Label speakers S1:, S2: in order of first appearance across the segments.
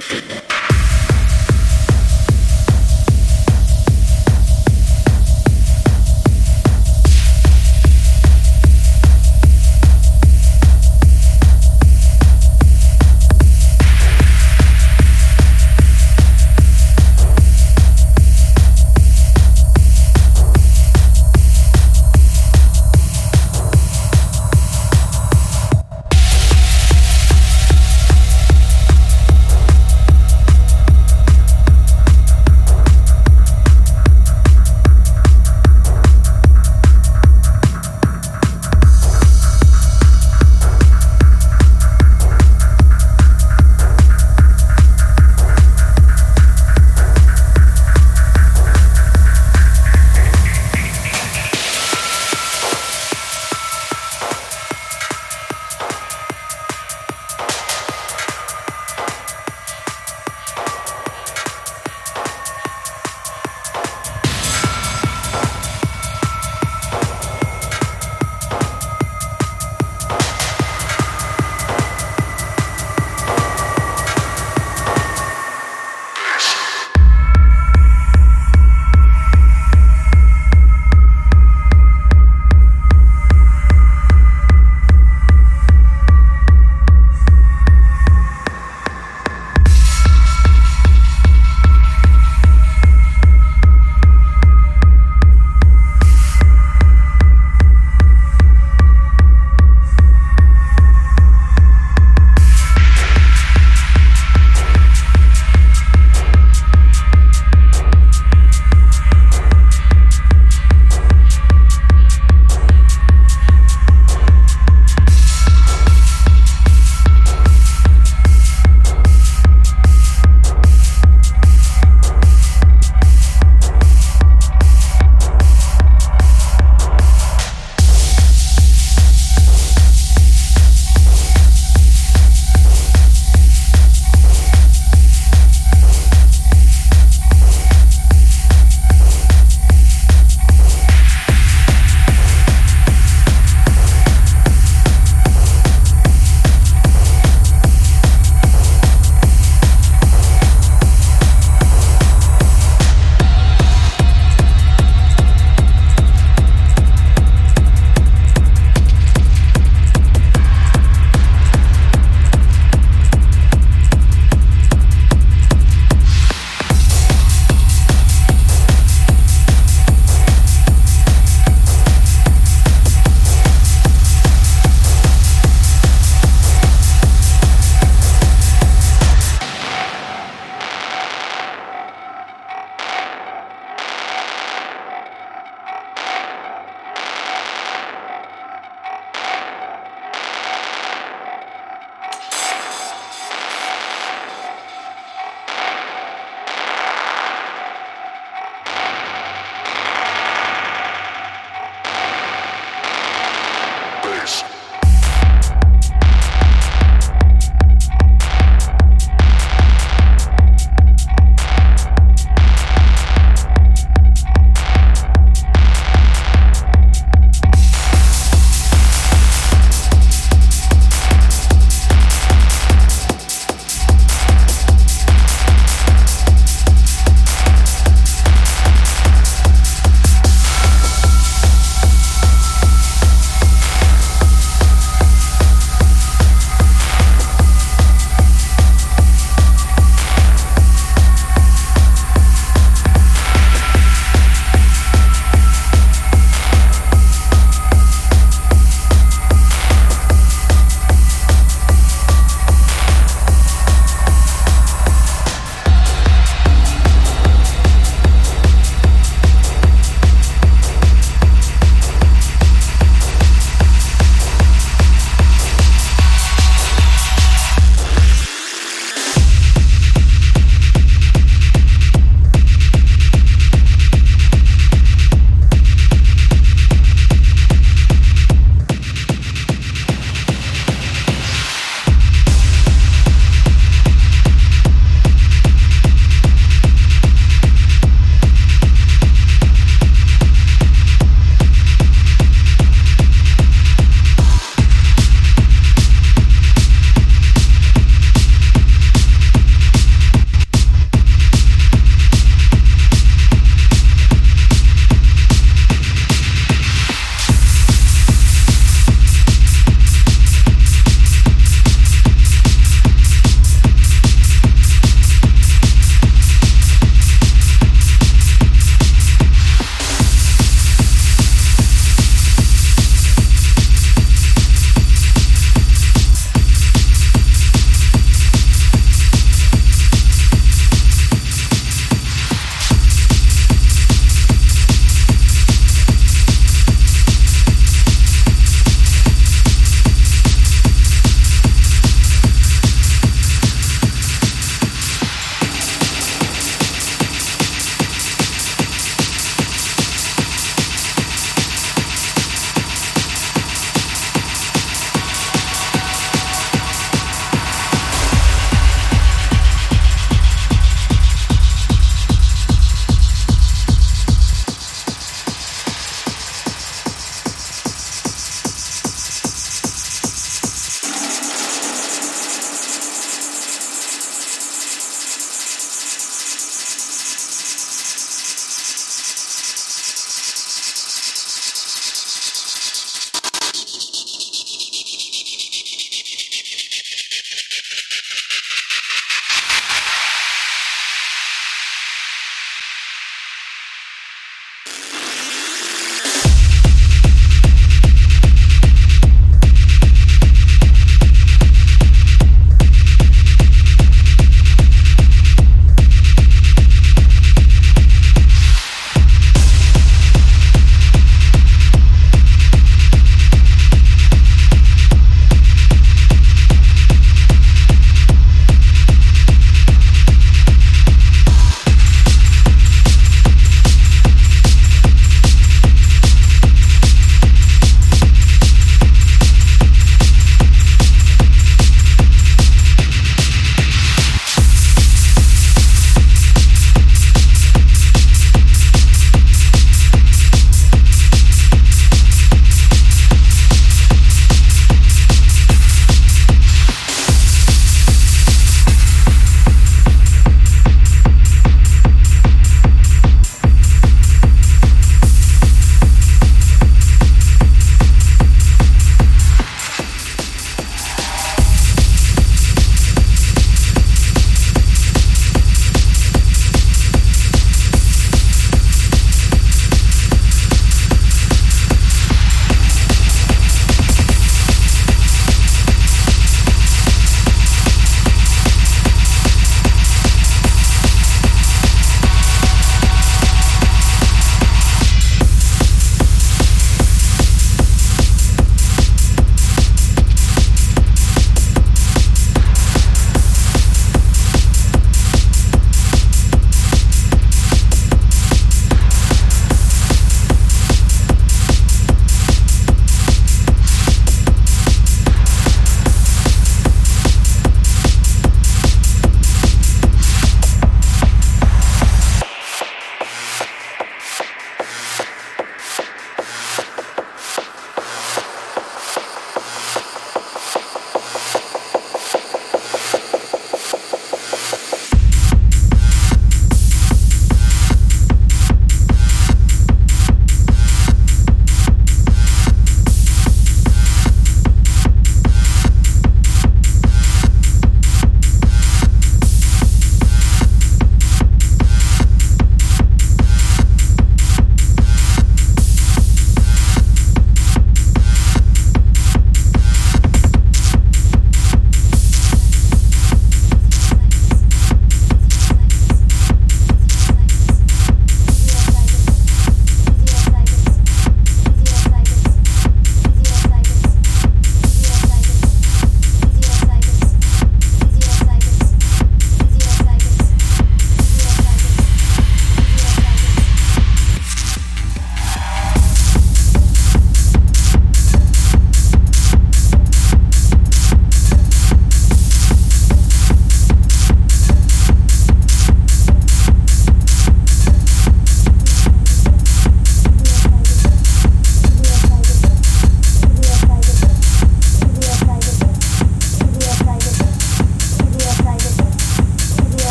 S1: Thank you.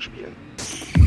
S1: Spielen.